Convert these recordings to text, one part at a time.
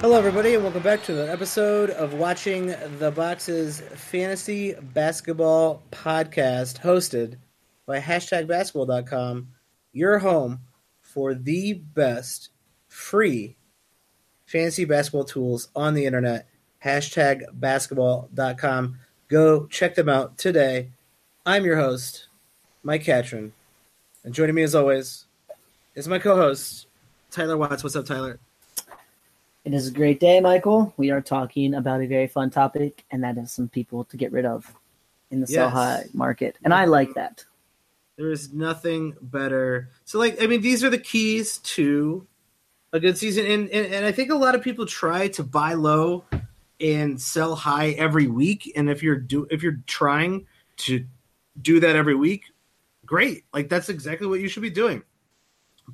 Hello, everybody, and welcome back to another episode of Watching the Boxes Fantasy Basketball Podcast, hosted by hashtagbasketball.com, your home for the best free fantasy basketball tools on the internet. Hashtagbasketball.com. Go check them out today. I'm your host, Mike Catron, and joining me as always is my co-host, Tyler Watts. What's up, Tyler? It is a great day, Michael. We are talking about a very fun topic, and that is some people to get rid of in the Yes. sell high market. And I like that. There is nothing better. So, like, I mean, these are the keys to a good season, and, and and I think a lot of people try to buy low and sell high every week. And if you're do if you're trying to do that every week, great. Like that's exactly what you should be doing.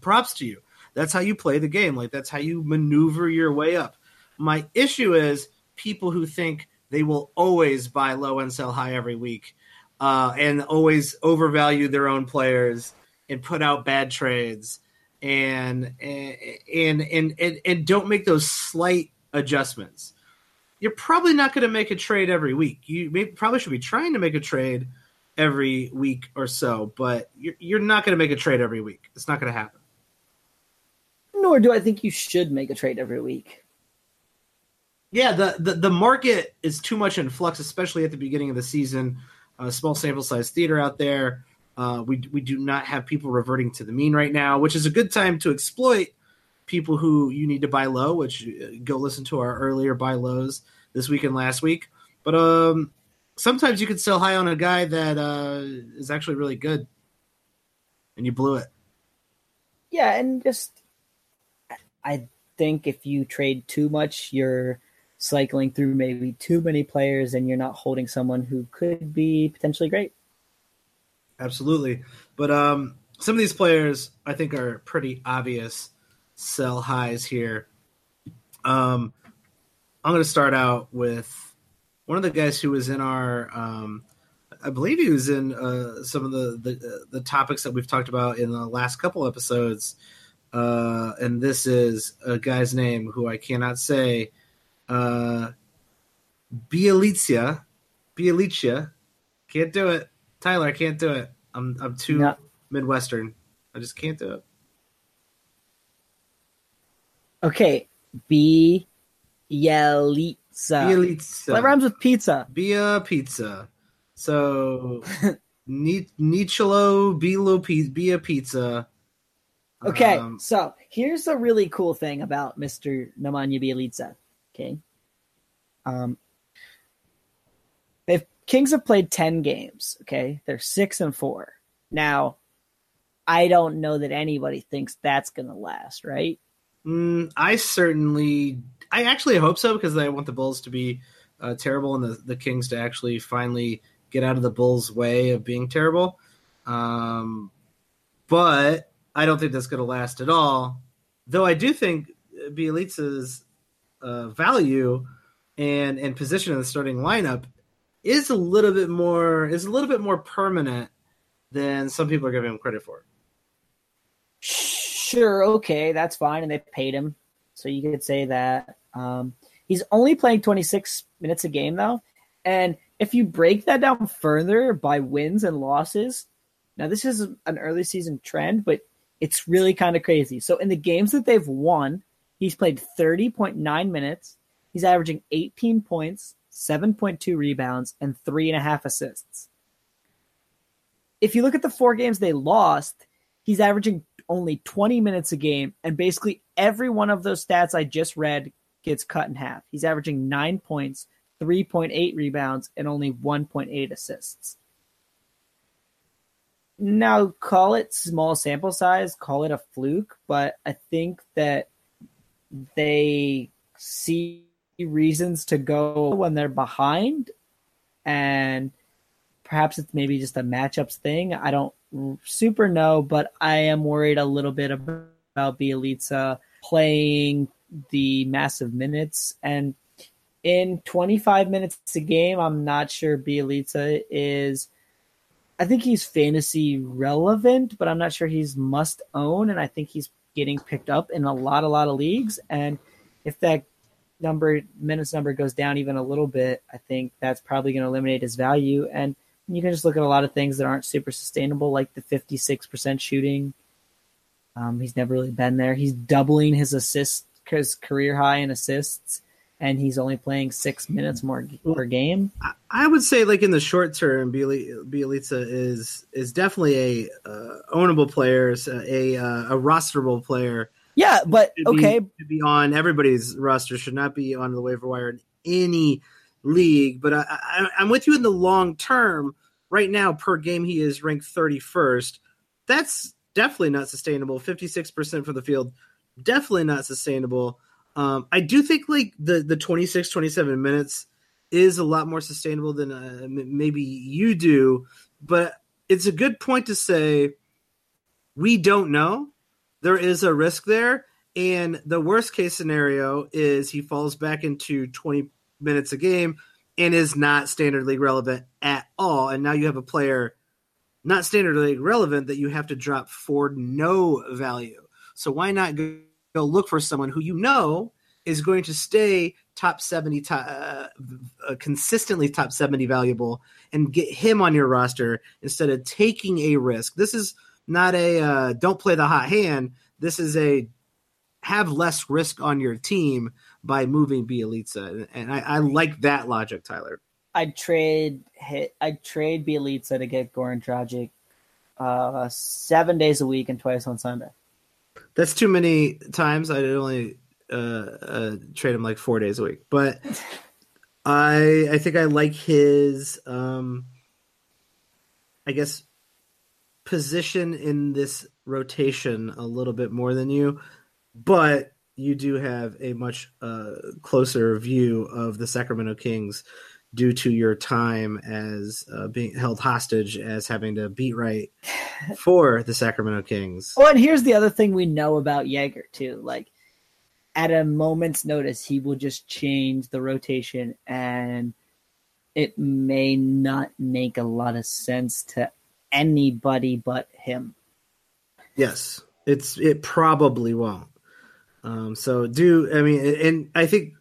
Props to you. That's how you play the game. Like that's how you maneuver your way up. My issue is people who think they will always buy low and sell high every week, uh, and always overvalue their own players and put out bad trades and and and and, and, don't make those slight adjustments. You're probably not going to make a trade every week. You may, probably should be trying to make a trade every week or so, but you're, you're not going to make a trade every week. It's not going to happen. Nor do I think you should make a trade every week. Yeah, the, the the market is too much in flux, especially at the beginning of the season. Uh, small sample size theater out there. Uh, we we do not have people reverting to the mean right now, which is a good time to exploit people who you need to buy low. Which uh, go listen to our earlier buy lows this week and last week. But um, sometimes you could sell high on a guy that uh, is actually really good, and you blew it. Yeah, and just I think if you trade too much, you're cycling through maybe too many players and you're not holding someone who could be potentially great. Absolutely. But um, some of these players I think are pretty obvious sell highs here. Um, I'm going to start out with one of the guys who was in our, um, I believe he was in uh, some of the, the the topics that we've talked about in the last couple episodes. Uh, and this is a guy's name who I cannot say. Uh, Bielitsia. Bielicia. Can't do it. Tyler, I can't do it. I'm I'm too No. Midwestern. I just can't do it. Okay, B Yelitsa. Bielitsa. That rhymes with pizza. Bia pizza. So Ni- Nicholo Bilo Bia pizza. Okay, Um, so here's a really cool thing about Mr. Nemanja Bjelica. Okay. Um, they've Kings have played 10 games. Okay. They're six and four. Now, I don't know that anybody thinks that's going to last, right? mm, I certainly, I actually hope so because I want the Bulls to be uh, terrible and the, the Kings to actually finally get out of the Bulls' way of being terrible. Um, but I don't think that's going to last at all. Though I do think Bjelica's uh, value and and position in the starting lineup is a little bit more is a little bit more permanent than some people are giving him credit for. Sure, okay, that's fine. And they paid him. So you could say that. Um, he's only playing 26 minutes a game, though. And if you break that down further by wins and losses, now this is an early season trend, but it's really kind of crazy. So in the games that they've won, he's played 30.9 minutes. He's averaging 18 points, 7.2 rebounds, and three and a half assists. If you look at the four games they lost, he's averaging only 20 minutes a game, and basically every one of those stats I just read gets cut in half. He's averaging nine points, 3.8 rebounds, and only 1.8 assists. Now, call it small sample size, call it a fluke, but I think that they see reasons to go when they're behind, and perhaps it's maybe just a matchups thing. I don't super know, but I am worried a little bit about Bjelica playing the massive minutes and in 25 minutes a game. I'm not sure Bjelica is. I think he's fantasy relevant, but I'm not sure he's must own, and I think he's getting picked up in a lot, a lot of leagues. And if that number minutes number goes down even a little bit, I think that's probably going to eliminate his value. And you can just look at a lot of things that aren't super sustainable, like the 56% shooting. Um, he's never really been there. He's doubling his assists, his career high in assists, and he's only playing six minutes more per game. I would say, like in the short term, Bjelica is is definitely a uh, ownable player, a a, uh, a rosterable player yeah, but okay, be, to be on everybody's roster should not be on the waiver wire in any league. But I, I, I'm with you in the long term. Right now, per game, he is ranked 31st. That's definitely not sustainable. 56% for the field, definitely not sustainable. Um, I do think like the the 26, 27 minutes is a lot more sustainable than uh, maybe you do, but it's a good point to say we don't know there is a risk there. And the worst case scenario is he falls back into 20 minutes a game and is not standard league relevant at all. And now you have a player not standard league relevant that you have to drop for no value. So why not go, go look for someone who you know is going to stay top 70 top, uh, uh, consistently top 70 valuable and get him on your roster instead of taking a risk. This is not a uh, don't play the hot hand. This is a have less risk on your team by moving Bjelica, and I, I like that logic, Tyler. I'd trade. I'd trade Bjelica to get Goran Dragic uh, seven days a week and twice on Sunday. That's too many times. I'd only uh, uh, trade him like four days a week, but I I think I like his um, I guess position in this rotation a little bit more than you, but you do have a much uh, closer view of the Sacramento Kings due to your time as uh, being held hostage as having to beat right for the Sacramento Kings. Oh, and here's the other thing we know about Joerger too. Like at a moment's notice, he will just change the rotation and it may not make a lot of sense to anybody but him. Yes, it's it probably won't. Um, so do I mean? And I think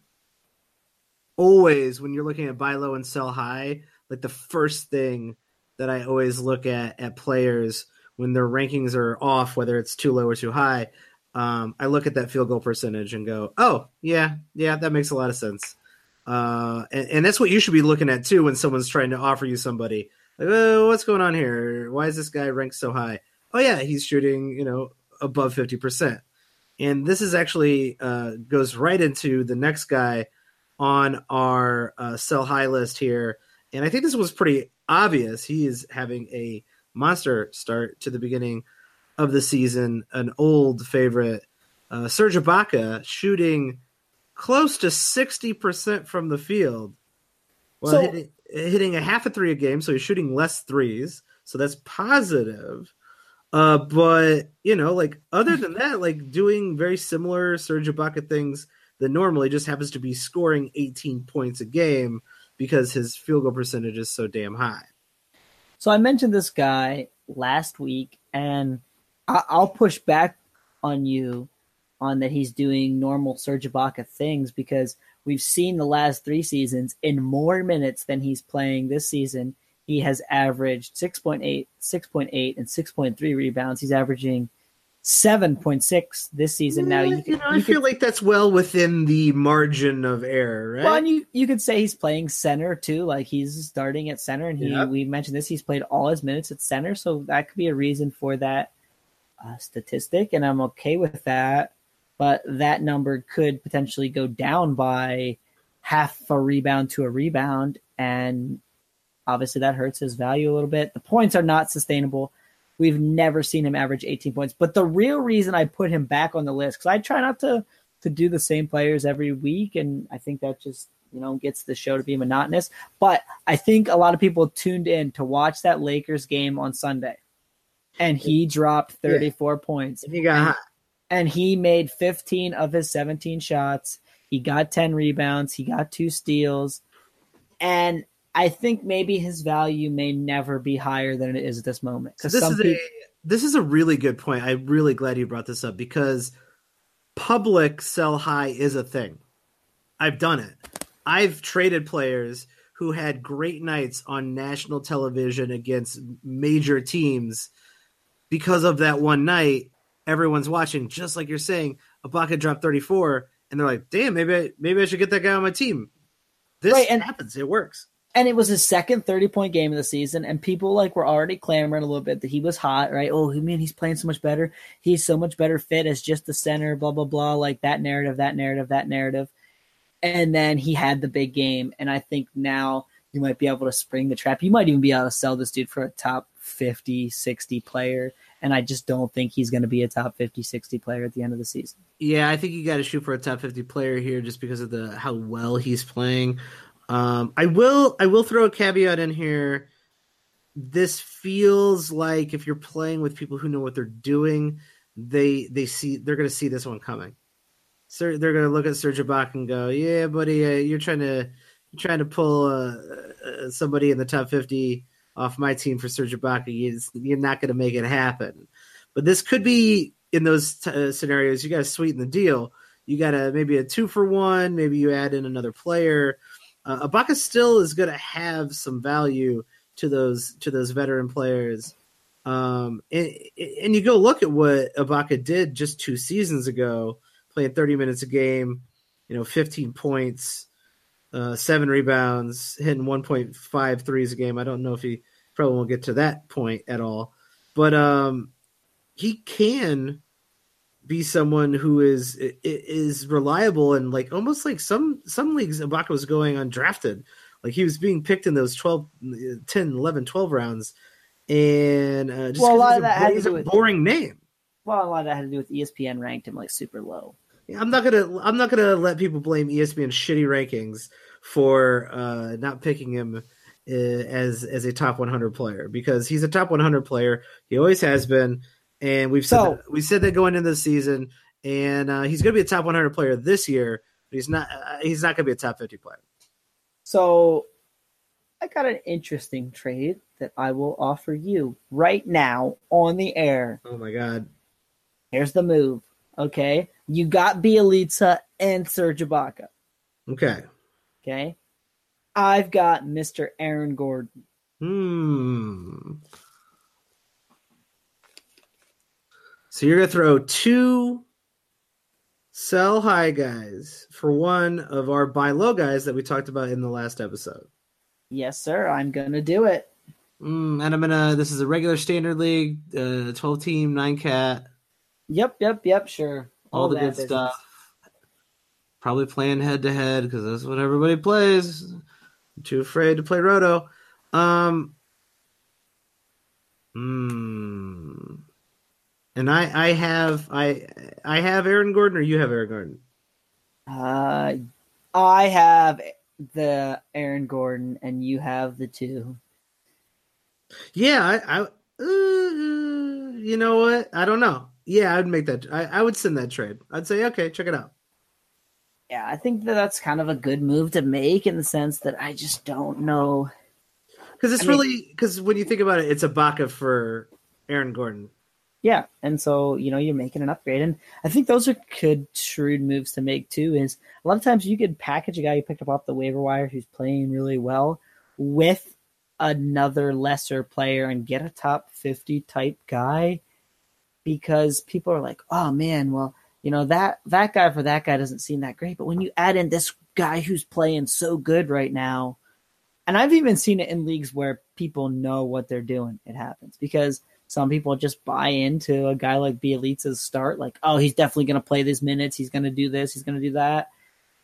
always when you're looking at buy low and sell high, like the first thing that I always look at at players when their rankings are off, whether it's too low or too high, um, I look at that field goal percentage and go, "Oh, yeah, yeah, that makes a lot of sense." Uh, and, and, that's what you should be looking at too when someone's trying to offer you somebody. Like, oh, what's going on here? Why is this guy ranked so high? Oh yeah, he's shooting, you know, above fifty percent. And this is actually uh, goes right into the next guy on our uh, sell high list here. And I think this was pretty obvious. He is having a monster start to the beginning of the season. An old favorite, uh, Serge Ibaka, shooting close to sixty percent from the field. Well, so, hitting, hitting a half a three a game, so he's shooting less threes. So that's positive. Uh, but you know, like other than that, like doing very similar Serge Ibaka things that normally just happens to be scoring 18 points a game because his field goal percentage is so damn high. So I mentioned this guy last week, and I- will push back on you on that he's doing normal Serge Ibaka things because we've seen the last three seasons in more minutes than he's playing this season. He has averaged 6.8, 6.8, and 6.3 rebounds. He's averaging 7.6 this season. Now, you, you know, I feel like that's well within the margin of error, right? Well, and you, you could say he's playing center too. Like he's starting at center, and he yeah. we mentioned this. He's played all his minutes at center, so that could be a reason for that uh, statistic, and I'm okay with that but that number could potentially go down by half a rebound to a rebound. And obviously that hurts his value a little bit. The points are not sustainable. We've never seen him average 18 points. But the real reason I put him back on the list, because I try not to to do the same players every week, and I think that just you know gets the show to be monotonous. But I think a lot of people tuned in to watch that Lakers game on Sunday, and he dropped 34 yeah. points. And he got and, and he made 15 of his 17 shots. He got 10 rebounds, he got two steals, and I think maybe his value may never be higher than it is at this moment. Because this is people- a this is a really good point. I'm really glad you brought this up because public sell high is a thing. I've done it. I've traded players who had great nights on national television against major teams because of that one night. Everyone's watching, just like you're saying. Ibaka dropped 34, and they're like, "Damn, maybe I, maybe I should get that guy on my team." This right, and, happens. It works. And it was his second 30 point game of the season, and people like were already clamoring a little bit that he was hot, right? Oh man, he's playing so much better. He's so much better fit as just the center, blah blah blah. Like that narrative, that narrative, that narrative. And then he had the big game, and I think now you might be able to spring the trap. You might even be able to sell this dude for a top 50, 60 player. And I just don't think he's going to be a top 50, 60 player at the end of the season. Yeah, I think you got to shoot for a top 50 player here just because of the how well he's playing. Um, I will I will throw a caveat in here. This feels like if you're playing with people who know what they're doing, they they see they're going to see this one coming. So they're going to look at Serge Ibaka and go, "Yeah, buddy, uh, you're trying to you're trying to pull uh, uh, somebody in the top 50 off my team for Serge Ibaka. You're not going to make it happen." But this could be in those t- uh, scenarios. You got to sweeten the deal. You got to maybe a two for one. Maybe you add in another player uh, Ibaka still is going to have some value to those to those veteran players. Um, and, and you go look at what Ibaka did just two seasons ago, playing 30 minutes a game, you know, 15 points, uh, seven rebounds, hitting 1.5 threes a game. I don't know if he probably won't get to that point at all, but um, he can be someone who is is reliable and like almost like some some leagues Ibaka was going undrafted. Like he was being picked in those 12, 10, 11, 12 rounds. And uh, just well, a lot of that a, had to do with boring name. Well, a lot of that had to do with ESPN ranked him like super low. I'm not gonna I'm not gonna let people blame ESPN shitty rankings for uh, not picking him uh, as as a top 100 player because he's a top 100 player. He always has been and we've said so, that, we said that going into the season, and uh, he's going to be a top 100 player this year, but he's not. Uh, he's not going to be a top 50 player. So, I got an interesting trade that I will offer you right now on the air. Oh my god! Here's the move. Okay, you got Bjelica and Serge Ibaka. Okay. Okay. I've got Mr. Aaron Gordon. Hmm. So you're gonna throw two sell high guys for one of our buy low guys that we talked about in the last episode. Yes, sir. I'm gonna do it. Mm, and I'm gonna. This is a regular standard league, uh, 12 team, nine cat. Yep, yep, yep. Sure. All, All the good business. stuff. Probably playing head to head because that's what everybody plays. I'm too afraid to play roto. Um. Hmm. And I, I have I I have Aaron Gordon or you have Aaron Gordon? Uh I have the Aaron Gordon and you have the two. Yeah, I, I uh, you know what? I don't know. Yeah, I'd make that. I, I would send that trade. I'd say, okay, check it out. Yeah, I think that that's kind of a good move to make in the sense that I just don't know. Because it's I really because when you think about it, it's Ibaka for Aaron Gordon. Yeah, and so you know you're making an upgrade, and I think those are good shrewd moves to make too. Is a lot of times you could package a guy you picked up off the waiver wire who's playing really well with another lesser player and get a top fifty type guy because people are like, oh man, well you know that that guy for that guy doesn't seem that great, but when you add in this guy who's playing so good right now, and I've even seen it in leagues where people know what they're doing, it happens because some people just buy into a guy like Bjelica's start, like, oh, he's definitely going to play these minutes. He's going to do this. He's going to do that.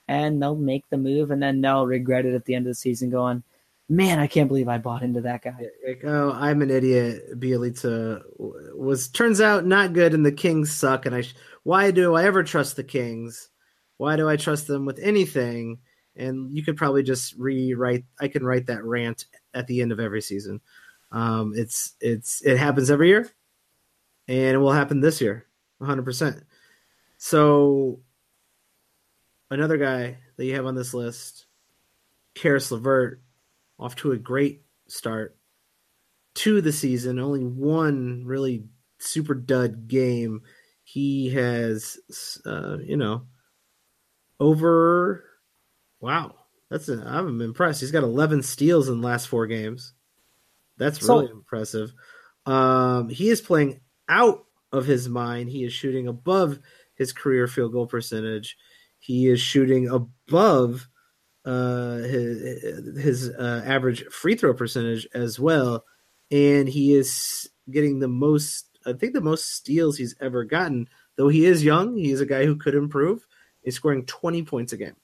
And they'll make the move and then they'll regret it at the end of the season going, man, I can't believe I bought into that guy. Like, oh, I'm an idiot. Bjelica was, turns out, not good and the Kings suck. And I, sh- why do I ever trust the Kings? Why do I trust them with anything? And you could probably just rewrite, I can write that rant at the end of every season. Um, it's it's it happens every year, and it will happen this year, 100. percent So another guy that you have on this list, Caris LeVert, off to a great start to the season. Only one really super dud game. He has, uh, you know, over Wow, that's a, I'm impressed. He's got 11 steals in the last four games. That's So- really impressive. Um, he is playing out of his mind. He is shooting above his career field goal percentage. He is shooting above uh, his, his uh, average free throw percentage as well, and he is getting the most. I think the most steals he's ever gotten. Though he is young, he is a guy who could improve. He's scoring 20 points a game.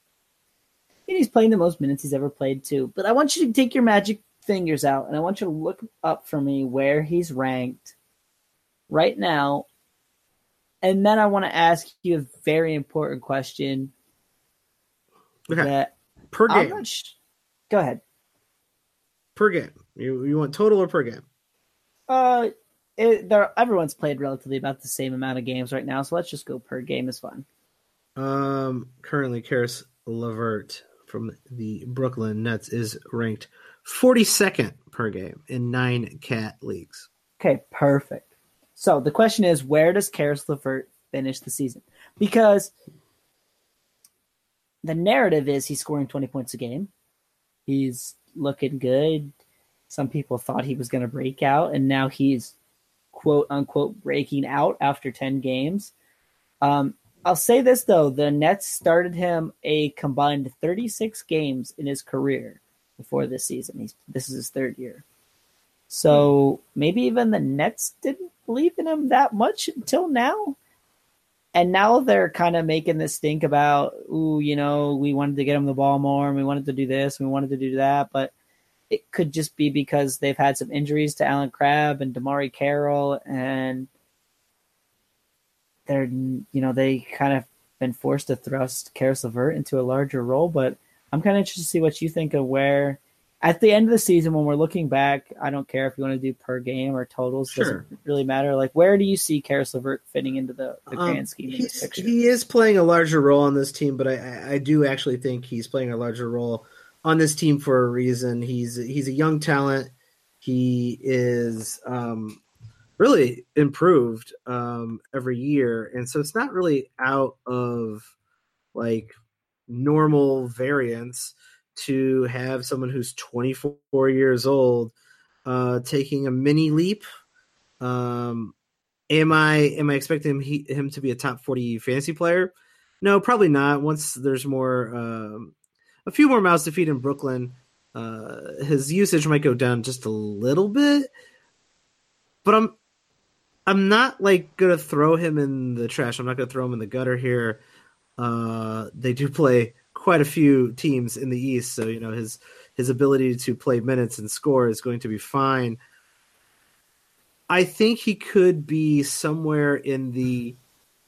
And he's playing the most minutes he's ever played too. But I want you to take your magic fingers out and I want you to look up for me where he's ranked right now. And then I want to ask you a very important question Okay, that per game. sh- Go ahead. per game. You you want total or per game? Uh, it, there, everyone's played relatively about the same amount of games right now, so let's just go per game is fine. Um, currently, Caris LeVert from the Brooklyn Nets is ranked 42nd per game in nine cat leagues. Okay, perfect. So the question is, where does Caris LeVert finish the season? Because the narrative is he's scoring 20 points a game. He's looking good. Some people thought he was going to break out, and now he's quote unquote breaking out after 10 games. Um, I'll say this though the Nets started him a combined 36 games in his career before this season. He's this is his third year. So maybe even the Nets didn't believe in him that much until now. And now they're kind of making this stink about, ooh, you know, we wanted to get him the ball more and we wanted to do this and we wanted to do that. But it could just be because they've had some injuries to Allen Crabbe and DeMarre Carroll and they're, you know, they kind of been forced to thrust Caris LeVert into a larger role. But I'm kind of interested to see what you think of where at the end of the season when we're looking back, I don't care if you want to do per game or totals, Sure. doesn't really matter. Like where do you see Caris LeVert fitting into the, the Um, grand scheme of this picture? he is playing a larger role on this team, but I- I, I do actually think he's playing a larger role on this team for a reason. He's he's a young talent. He is um, really improved um, every year, and so it's not really out of like normal variance to have someone who's 24 years old uh, taking a mini leap. Um, am I am I expecting him, he, him to be a top 40 fantasy player? No, probably not. Once there's more, um, a few more mouths to feed in Brooklyn, uh, his usage might go down just a little bit. But I'm I'm not like gonna throw him in the trash. I'm not gonna throw him in the gutter here. Uh, they do play quite a few teams in the East, so you know his his ability to play minutes and score is going to be fine. I think he could be somewhere in the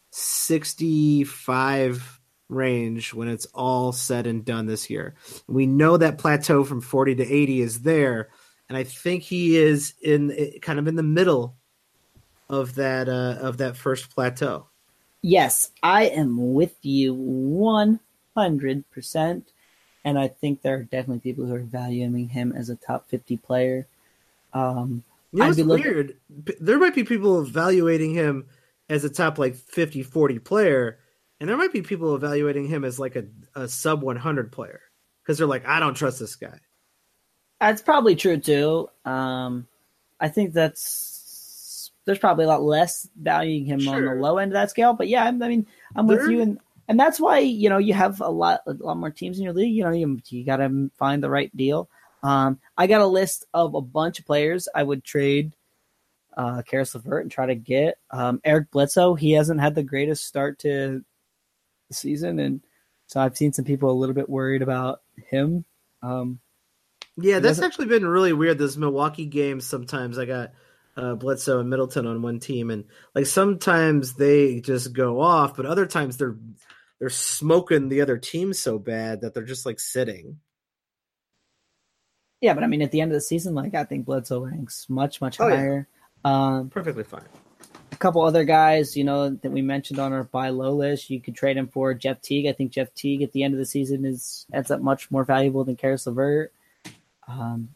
65 range when it's all said and done this year. We know that plateau from 40 to 80 is there, and I think he is in kind of in the middle of that uh, of that first plateau. Yes, I am with you 100%. And I think there are definitely people who are valuing him as a top 50 player. Um, You know, it's looking- weird. There might be people evaluating him as a top like 50, 40 player, and there might be people evaluating him as like a, a sub 100 player because they're like, I don't trust this guy. that's probably true too. Um, I think that's there's probably a lot less valuing him on the low end of that scale. But yeah, I mean, I'm with you, and and that's why you know you have a lot a lot more teams in your league. You know, you you got to find the right deal. Um, I got a list of a bunch of players I would trade uh, Caris LeVert and try to get. Um, Eric Bledsoe, he hasn't had the greatest start to the season, and so I've seen some people a little bit worried about him. Um, Yeah, that's actually been really weird. Those Milwaukee games, sometimes I got uh, Bledsoe and Middleton on one team, and like sometimes they just go off, but other times they're they're smoking the other team so bad that they're just like sitting. Yeah, but I mean, at the end of the season, like I think Bledsoe ranks much much Oh, yeah. higher. Um, Perfectly fine. a couple other guys, you know, that we mentioned on our buy low list, you could trade him for Jeff Teague. I think Jeff Teague at the end of the season is ends up much more valuable than Caris LeVert. Um,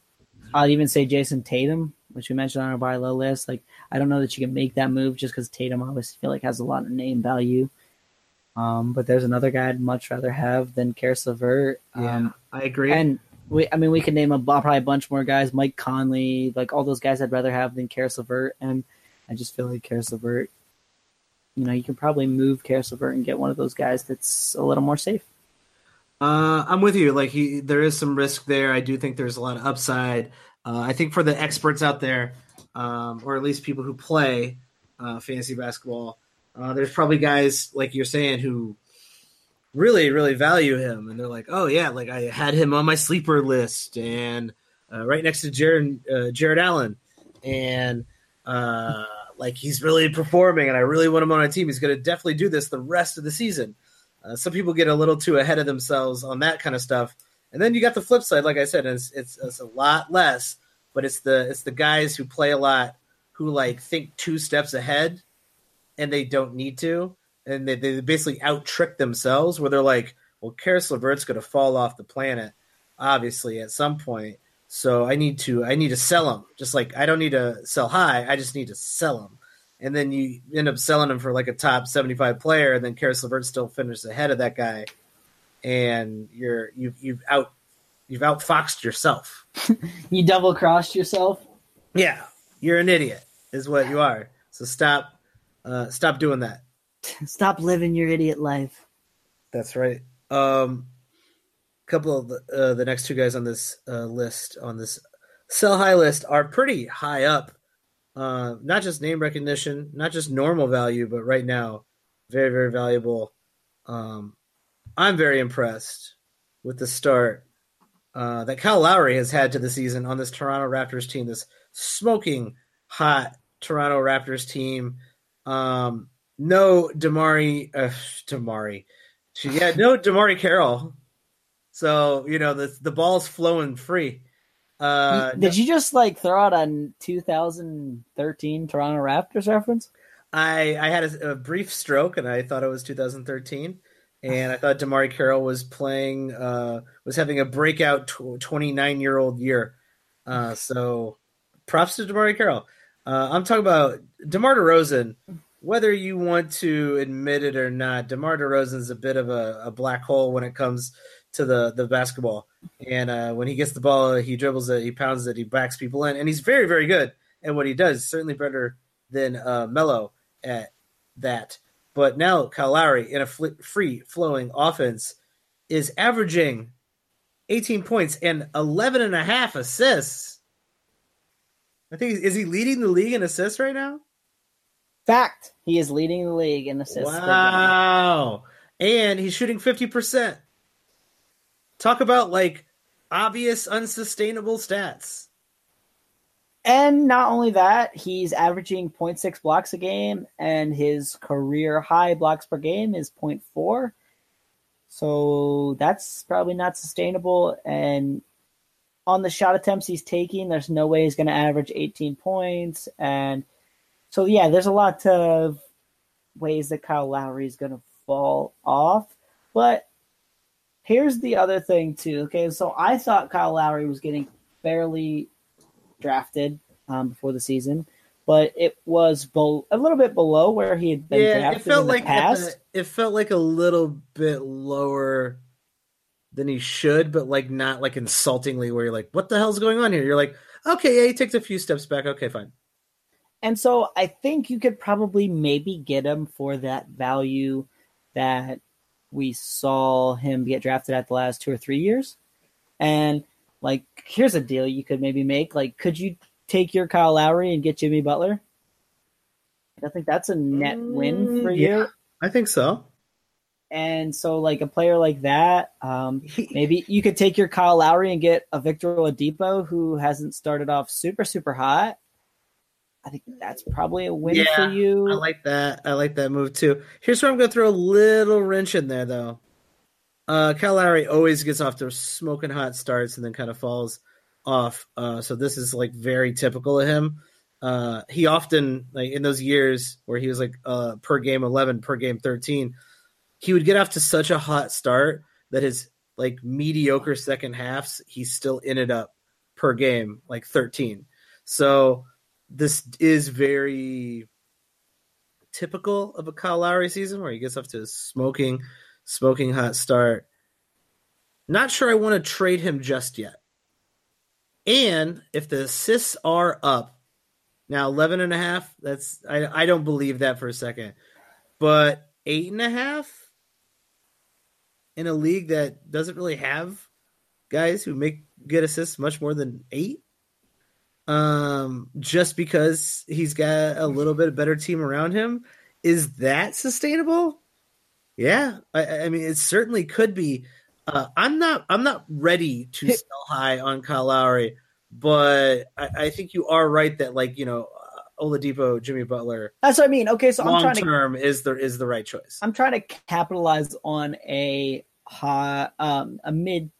I'd even say Jayson Tatum, which we mentioned on our buy low list. Like, I don't know that you can make that move just because Tatum, always feel like has a lot of name value. Um, but there's another guy I'd much rather have than Caris LeVert. Yeah, Um, I agree. and we, I mean, we could name a, probably a bunch more guys. Mike Conley, like all those guys, I'd rather have than Caris LeVert. And I just feel like Caris LeVert, you know, you can probably move Caris LeVert and get one of those guys that's a little more safe. Uh, I'm with you. Like he, there is some risk there. I do think there's a lot of upside. Uh, I think for the experts out there, um, or at least people who play uh, fantasy basketball, uh, there's probably guys like you're saying who really, really value him, and they're like, "Oh yeah, like I had him on my sleeper list, and uh, right next to Jarrett uh, Jarrett Allen, and uh, like he's really performing, and I really want him on my team. He's going to definitely do this the rest of the season." Some people get a little too ahead of themselves on that kind of stuff, and then you got the flip side. Like I said, it's, it's it's a lot less, but it's the it's the guys who play a lot who like think two steps ahead, and they don't need to, and they, they basically out trick themselves. Where they're like, "Well, Caris LeVert's going to fall off the planet, obviously at some point, so I need to I need to sell him. Just like I don't need to sell high, I just need to sell him." and then you end up selling him for like a top 75 player and then Caris LeVert still finishes ahead of that guy and you're you've you've out you've outfoxed yourself You double crossed yourself. yeah you're an idiot is what you are so stop uh stop doing that Stop living your idiot life. that's right um a couple of the, uh, the next two guys on this uh, list on this sell high list are pretty high up uh, not just name recognition, not just normal value, but right now, very, very valuable. Um, I'm very impressed with the start uh, that Kyle Lowry has had to the season on this Toronto Raptors team, this smoking hot Toronto Raptors team. Um, no DeMarre, uh, DeMarre, yeah, no DeMarre Carroll. So you know the the ball's flowing free. Uh, Did you just like throw out a 2013 Toronto Raptors reference? I I had a, a, brief stroke and I thought it was 2013, and I thought DeMarre Carroll was playing uh, was having a breakout 29 year old year. Uh, so props to DeMarre Carroll. Uh, I'm talking about DeMar DeRozan. Whether you want to admit it or not, DeMar DeRozan is a bit of a, a black hole when it comes to the the basketball. And uh, when he gets the ball, he dribbles it, he pounds it, he backs people in, and he's very very good at what he does. Certainly better than uh, Melo at that. But now Lowry in a fl- free flowing offense is averaging 18 points and 11 and a half assists. I think is he leading the league in assists right now? Fact, he is leading the league in assists. Wow. And he's shooting 50%. Talk about like obvious unsustainable stats. And not only that, he's averaging 0.6 blocks a game, and his career high blocks per game is 0.4. So that's probably not sustainable. And on the shot attempts he's taking, there's no way he's going to average 18 points. And so, yeah, there's a lot of ways that Kyle Lowry is going to fall off. But here's the other thing, too. Okay, so I thought Kyle Lowry was getting fairly drafted um, before the season, but it was a little bit below where he had been yeah, drafted it felt in the like past. The, it felt like a little bit lower than he should, but like not like insultingly where you're like, what the hell's going on here? You're like, okay, yeah, he takes a few steps back. Okay, fine. And so I think you could probably maybe get him for that value that we saw him get drafted at the last two or three years. And like, here's a deal you could maybe make. Like, could you take your Kyle Lowry and get Jimmy Butler? I think that's a net win for Mm, you. yeah. I think so. And so, like a player like that, um, maybe you could take your Kyle Lowry and get a Victor Oladipo who hasn't started off super super hot. I think that's probably a win Yeah, for you. I like that. I like that move too. Here's where I'm going to throw a little wrench in there, though. Uh, Kyle Lowry always gets off to smoking hot starts and then kind of falls off. Uh, so this is like very typical of him. Uh, he often like in those years where he was like uh, per game 11, per game 13, he would get off to such a hot start that his like mediocre second halves he still ended up per game like 13. So this is very typical of a Kyle Lowry season where he gets off to smoking, smoking hot start. Not sure I want to trade him just yet. And if the assists are up, now 11 and a half, that's, I, I don't believe that for a second, but eight and a half in a league that doesn't really have guys who make good assists much more than eight. Um, just because he's got a little bit of better team around him, is that sustainable? Yeah, I, I mean, it certainly could be. Uh, I'm not. I'm not ready to sell high on Kyle Lowry, but I, I think you are right that like you know uh, Oladipo, Jimmy Butler. That's what I mean. Okay, so I'm long trying to term is the is the right choice. I'm trying to capitalize on a high, um, a mid,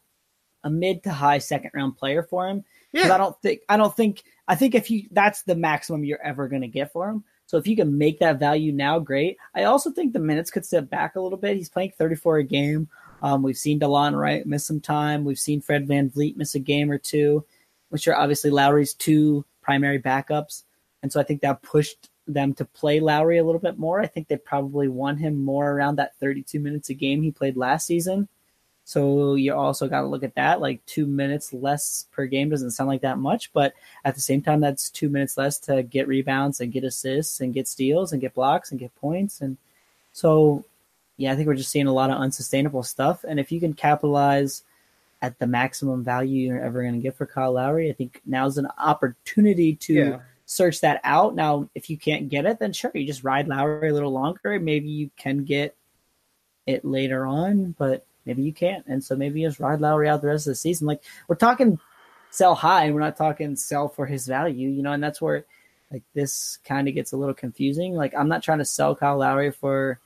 a mid to high second round player for him. Yeah, I don't think I don't think I think if you that's the maximum you're ever going to get for him. So if you can make that value now, great. I also think the minutes could step back a little bit. He's playing 34 a game. Um, we've seen Delon Wright miss some time. We've seen Fred VanVleet miss a game or two, which are obviously Lowry's two primary backups. And so I think that pushed them to play Lowry a little bit more. I think they probably won him more around that 32 minutes a game he played last season. So you also got to look at that. Like two minutes less per game doesn't sound like that much, but at the same time, that's two minutes less to get rebounds and get assists and get steals and get blocks and get points. And so, yeah, I think we're just seeing a lot of unsustainable stuff. And if you can capitalize at the maximum value you're ever going to get for Kyle Lowry, I think now's an opportunity to Yeah. search that out. Now, if you can't get it, then sure, you just ride Lowry a little longer. Maybe you can get it later on, but maybe you can't. And so maybe you just ride Lowry out the rest of the season. Like we're talking sell high, we're not talking sell for his value, you know, and that's where like this kind of gets a little confusing. Like I'm not trying to sell Kyle Lowry for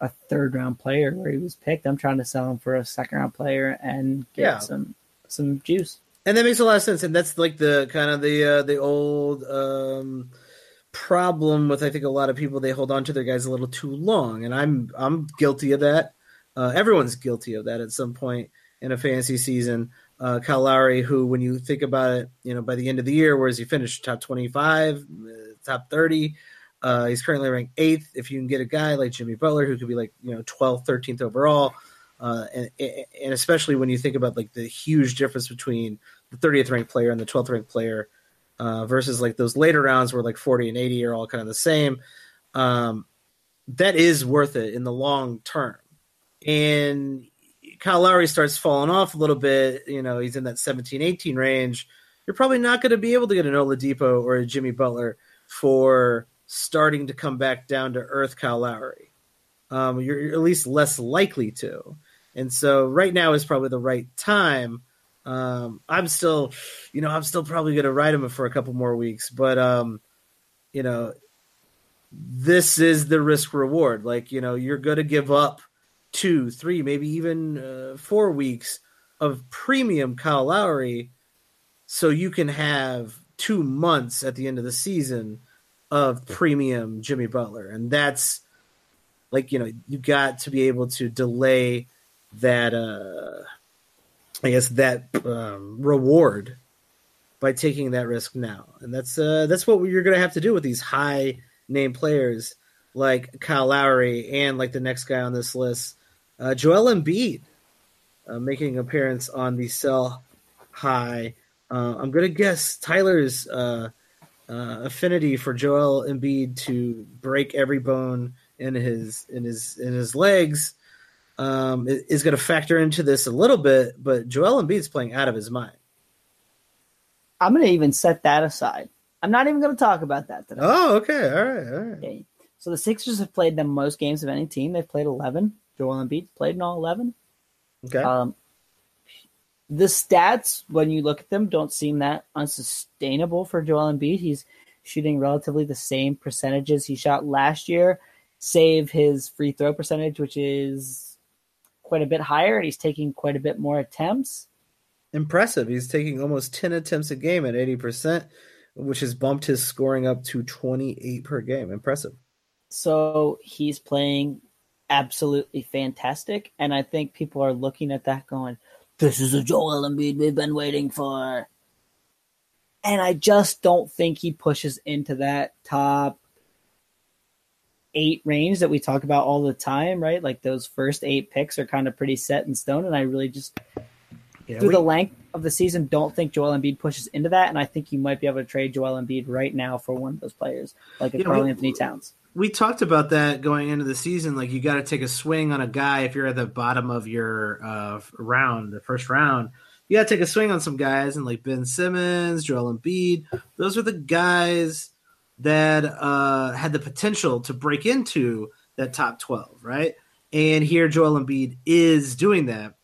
a third round player where he was picked. I'm trying to sell him for a second round player and get Yeah. some some juice. and that makes a lot of sense. And that's like the kind of the uh, the old um, problem with I think a lot of people they hold on to their guys a little too long, and I'm I'm guilty of that. Uh, everyone's guilty of that at some point in a fantasy season. Uh, Kyle Lowry, who when you think about it, you know by the end of the year, whereas he finished? Top twenty five, top thirty. Uh, he's currently ranked eighth. If you can get a guy like Jimmy Butler, who could be like you know 12th, 13th overall, uh, and, and especially when you think about like the huge difference between the 30th ranked player and the 12th ranked player uh, versus like those later rounds where like 40 and 80 are all kind of the same. Um, that is worth it in the long term. And Kyle Lowry starts falling off a little bit. You know, he's in that 17, 18 range. You're probably not going to be able to get an Oladipo or a Jimmy Butler for starting to come back down to earth Kyle Lowry. Um, you're, you're at least less likely to. And so right now is probably the right time. Um, I'm still, you know, I'm still probably going to ride him for a couple more weeks, but, um, you know, this is the risk reward. Like, you know, you're going to give up two, three, maybe even uh, four weeks of premium Kyle Lowry so you can have two months at the end of the season of premium Jimmy Butler. And that's like, you know, you got to be able to delay that, uh, I guess that um, reward by taking that risk now, and that's uh, that's what you're going to have to do with these high name players like Kyle Lowry and like the next guy on this list, uh, Joel Embiid, uh, making an appearance on the sell high. Uh, I'm going to guess Tyler's uh, uh, affinity for Joel Embiid to break every bone in his in his in his legs um, is going to factor into this a little bit, but Joel Embiid's playing out of his mind. I'm going to even set that aside. I'm not even going to talk about that today. Oh, okay, all right, all right. Okay. So the Sixers have played the most games of any team. They've played 11. Joel Embiid played in all 11. Okay, Um, the stats, when you look at them, don't seem that unsustainable for Joel Embiid. He's shooting relatively the same percentages he shot last year, save his free throw percentage, which is quite a bit higher, and he's taking quite a bit more attempts. impressive. He's taking almost ten attempts a game at eighty percent, which has bumped his scoring up to twenty eight per game. Impressive. So he's playing absolutely fantastic. And I think people are looking at that going, this is a Joel Embiid we've been waiting for. And I just don't think he pushes into that top eight range that we talk about all the time, right? Like those first eight picks are kind of pretty set in stone, and I really just yeah, through we, the length of the season don't think Joel Embiid pushes into that, and I think you might be able to trade Joel Embiid right now for one of those players, like a yeah, Karl Anthony Towns. We talked about that going into the season. Like you got to take a swing on a guy if you're at the bottom of your uh, round, the first round. You got to take a swing on some guys, and like Ben Simmons, Joel Embiid. Those are the guys that uh, had the potential to break into that top 12, right? And here Joel Embiid is doing that.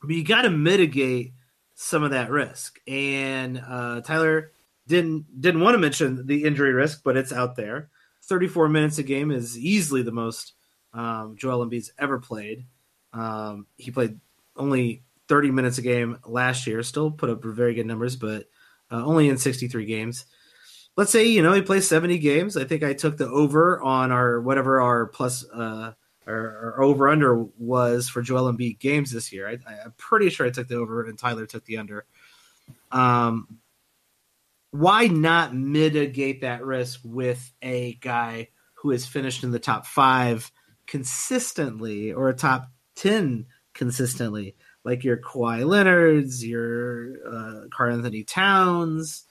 But you got to mitigate some of that risk. And uh, Tyler didn't didn't want to mention the injury risk, but it's out there. 34 minutes a game is easily the most um, Joel Embiid's ever played. Um, he played only 30 minutes a game last year, still put up very good numbers, but uh, only in 63 games. Let's say you know he plays 70 games. I think i took the over on our whatever our plus uh or, or over under was for joel Embiid games this year. I, i'm pretty sure i took the over and tyler took the under. Um why not mitigate that risk with a guy who has finished in the top five consistently or a top 10 consistently like your Kawhi Leonard's, your uh, Karl Anthony Towns,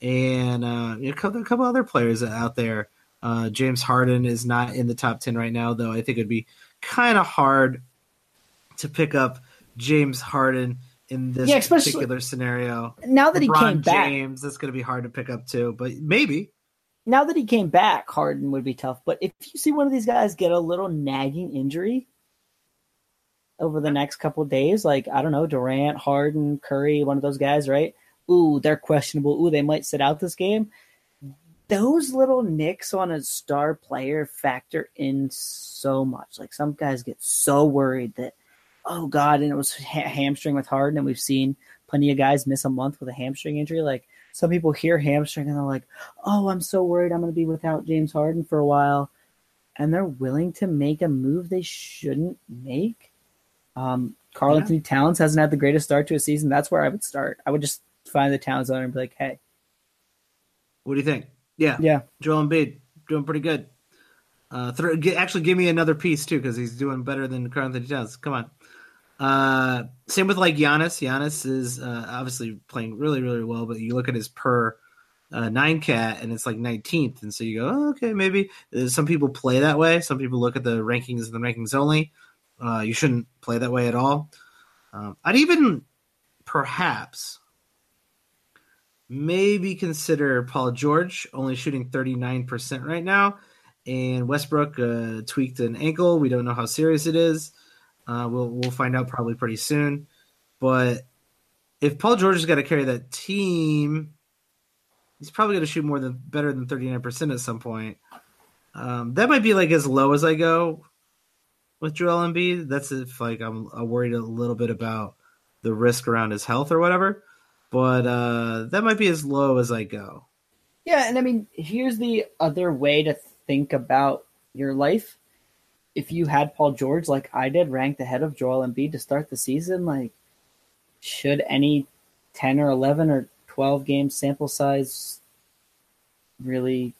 and uh, a, couple, a couple other players out there. Uh, James Harden is not in the top 10 right now, though I think it'd be kind of hard to pick up James Harden in this yeah, particular scenario. Now that LeBron he came back, James, that's going to be hard to pick up too, but maybe. Now that he came back, Harden would be tough. But if you see one of these guys get a little nagging injury over the next couple days, like I don't know, Durant, Harden, Curry, one of those guys, right? ooh, they're questionable. Ooh, they might sit out this game. Those little nicks on a star player factor in so much. Like some guys get so worried that, oh God, and it was ha- hamstring with Harden, and we've seen plenty of guys miss a month with a hamstring injury. Like some people hear hamstring and they're like, oh, I'm so worried I'm going to be without James Harden for a while. And they're willing to make a move they shouldn't make. Um, Karl yeah. Anthony Towns hasn't had the greatest start to a season. That's where I would start. I would just find the Towns owner and be like, hey. What do you think? Yeah. Yeah. Joel Embiid doing pretty good. Uh, th- actually, give me another piece too because he's doing better than Karl Anthony Towns. Come on. Uh, same with like Giannis. Giannis is uh, obviously playing really, really well, but you look at his per uh, nine cat and it's like 19th, and so you go, oh, okay, maybe uh, some people play that way. Some people look at the rankings and the rankings only. Uh, you shouldn't play that way at all. Um, I'd even perhaps maybe consider Paul George only shooting 39% right now. And Westbrook uh, tweaked an ankle. We don't know how serious it is. Uh, we'll we'll find out probably pretty soon. But if Paul George has got to carry that team, he's probably going to shoot more than better than 39% at some point. Um, that might be like as low as I go with Joel Embiid. That's if like I'm, I'm worried a little bit about the risk around his health or whatever but uh, that might be as low as I go. Yeah, and I mean, here's the other way to think about your life. If you had Paul George like I did, ranked ahead of Joel Embiid to start the season, like should any ten or eleven or twelve game sample size really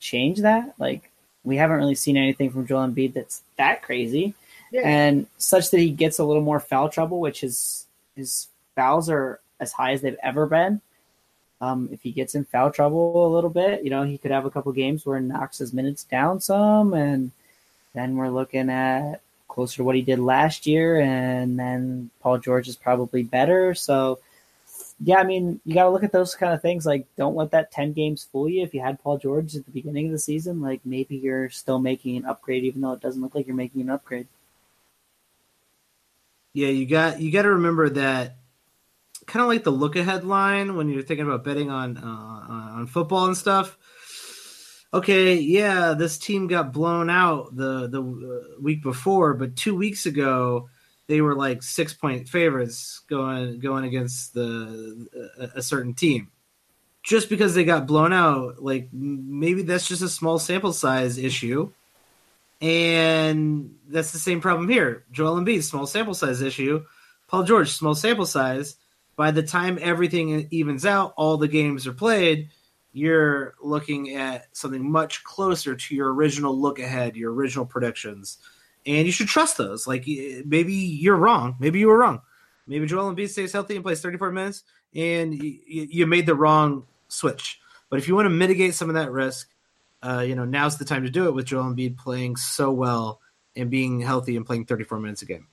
change that? Like we haven't really seen anything from Joel Embiid that's that crazy. Yeah. And such that he gets a little more foul trouble, which is his fouls are as high as they've ever been. Um, if he gets in foul trouble a little bit, you know, he could have a couple games where he knocks his minutes down some, and then we're looking at closer to what he did last year, and then Paul George is probably better. So, yeah, I mean, you got to look at those kind of things. Like, don't let that 10 games fool you. If you had Paul George at the beginning of the season, like, maybe you're still making an upgrade, even though it doesn't look like you're making an upgrade. Yeah, you got you got to remember that kind of like the look ahead line when you're thinking about betting on uh, on football and stuff. Okay, yeah, this team got blown out the the uh, week before, but two weeks ago they were like six point favorites going going against the a, a certain team. Just because they got blown out, like maybe that's just a small sample size issue. And that's the same problem here. Joel Embiid, small sample size issue. Paul George, small sample size by the time everything evens out, all the games are played. You're looking at something much closer to your original look ahead, your original predictions, and you should trust those. Like maybe you're wrong, maybe you were wrong, maybe Joel Embiid stays healthy and plays 34 minutes, and you, you made the wrong switch. But if you want to mitigate some of that risk, uh, you know now's the time to do it with Joel Embiid playing so well and being healthy and playing 34 minutes a game.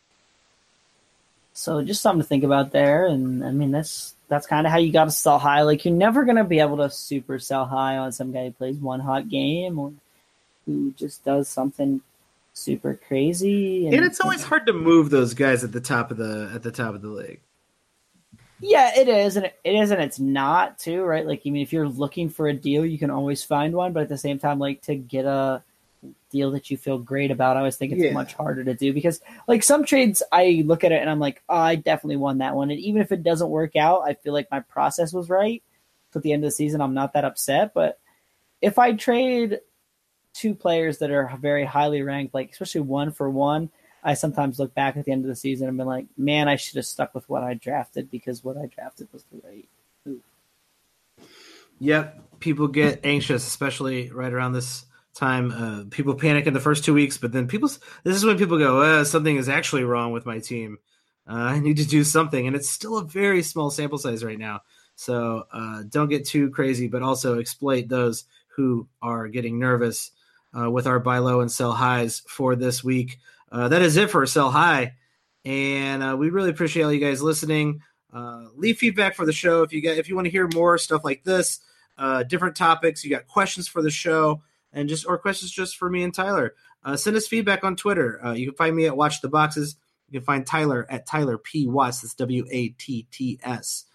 So just something to think about there, and I mean that's that's kind of how you got to sell high. Like you're never gonna be able to super sell high on some guy who plays one hot game or who just does something super crazy. And, and it's always hard to move those guys at the top of the at the top of the league. Yeah, it is, and it is, and it's not too, right? Like, I mean, if you're looking for a deal, you can always find one, but at the same time, like to get a deal that you feel great about. I always think it's yeah. much harder to do because like some trades I look at it and I'm like, oh, I definitely won that one. And even if it doesn't work out, I feel like my process was right. So at the end of the season, I'm not that upset. But if I trade two players that are very highly ranked, like especially one for one, I sometimes look back at the end of the season and be like, man, I should have stuck with what I drafted because what I drafted was the right move. Yep. People get anxious, especially right around this time. Uh, people panic in the first two weeks, but then people. This is when people go, uh, "Something is actually wrong with my team. Uh, I need to do something." And it's still a very small sample size right now, so uh, don't get too crazy. But also exploit those who are getting nervous uh, with our buy low and sell highs for this week. Uh, that is it for sell high, and we really appreciate all you guys listening. leave feedback for the show if you get if you want to hear more stuff like this. Different topics. You got questions for the show and just or questions just for me and Tyler. Uh, send us feedback on Twitter. Uh, you can find me at Watch the Boxes. You can find Tyler at Tyler P Watts. That's W A T T S.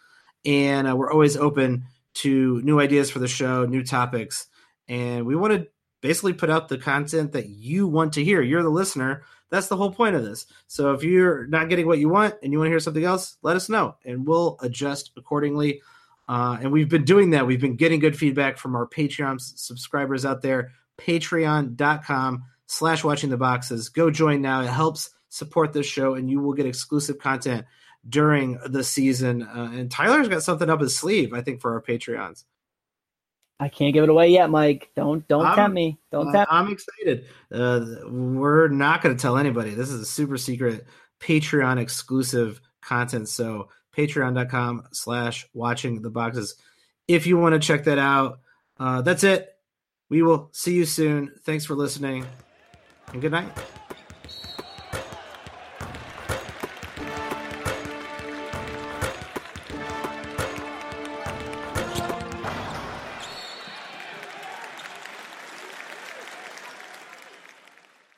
And uh, we're always open to new ideas for the show, new topics, and we want to basically put out the content that you want to hear. You're the listener. That's the whole point of this. So if you're not getting what you want and you want to hear something else, let us know, and we'll adjust accordingly. Uh, and we've been doing that. We've been getting good feedback from our Patreon subscribers out there. Patreon.com slash watching the boxes. Go join now. It helps support this show, and you will get exclusive content during the season. Uh, and Tyler's got something up his sleeve, I think, for our Patreons. I can't give it away yet, Mike. Don't don't I'm, tempt me. Don't tempt. I'm excited. Uh, we're not going to tell anybody. This is a super secret Patreon exclusive content. So patreon.com slash watching the boxes. If you want to check that out, uh, that's it. We will see you soon. Thanks for listening and good night.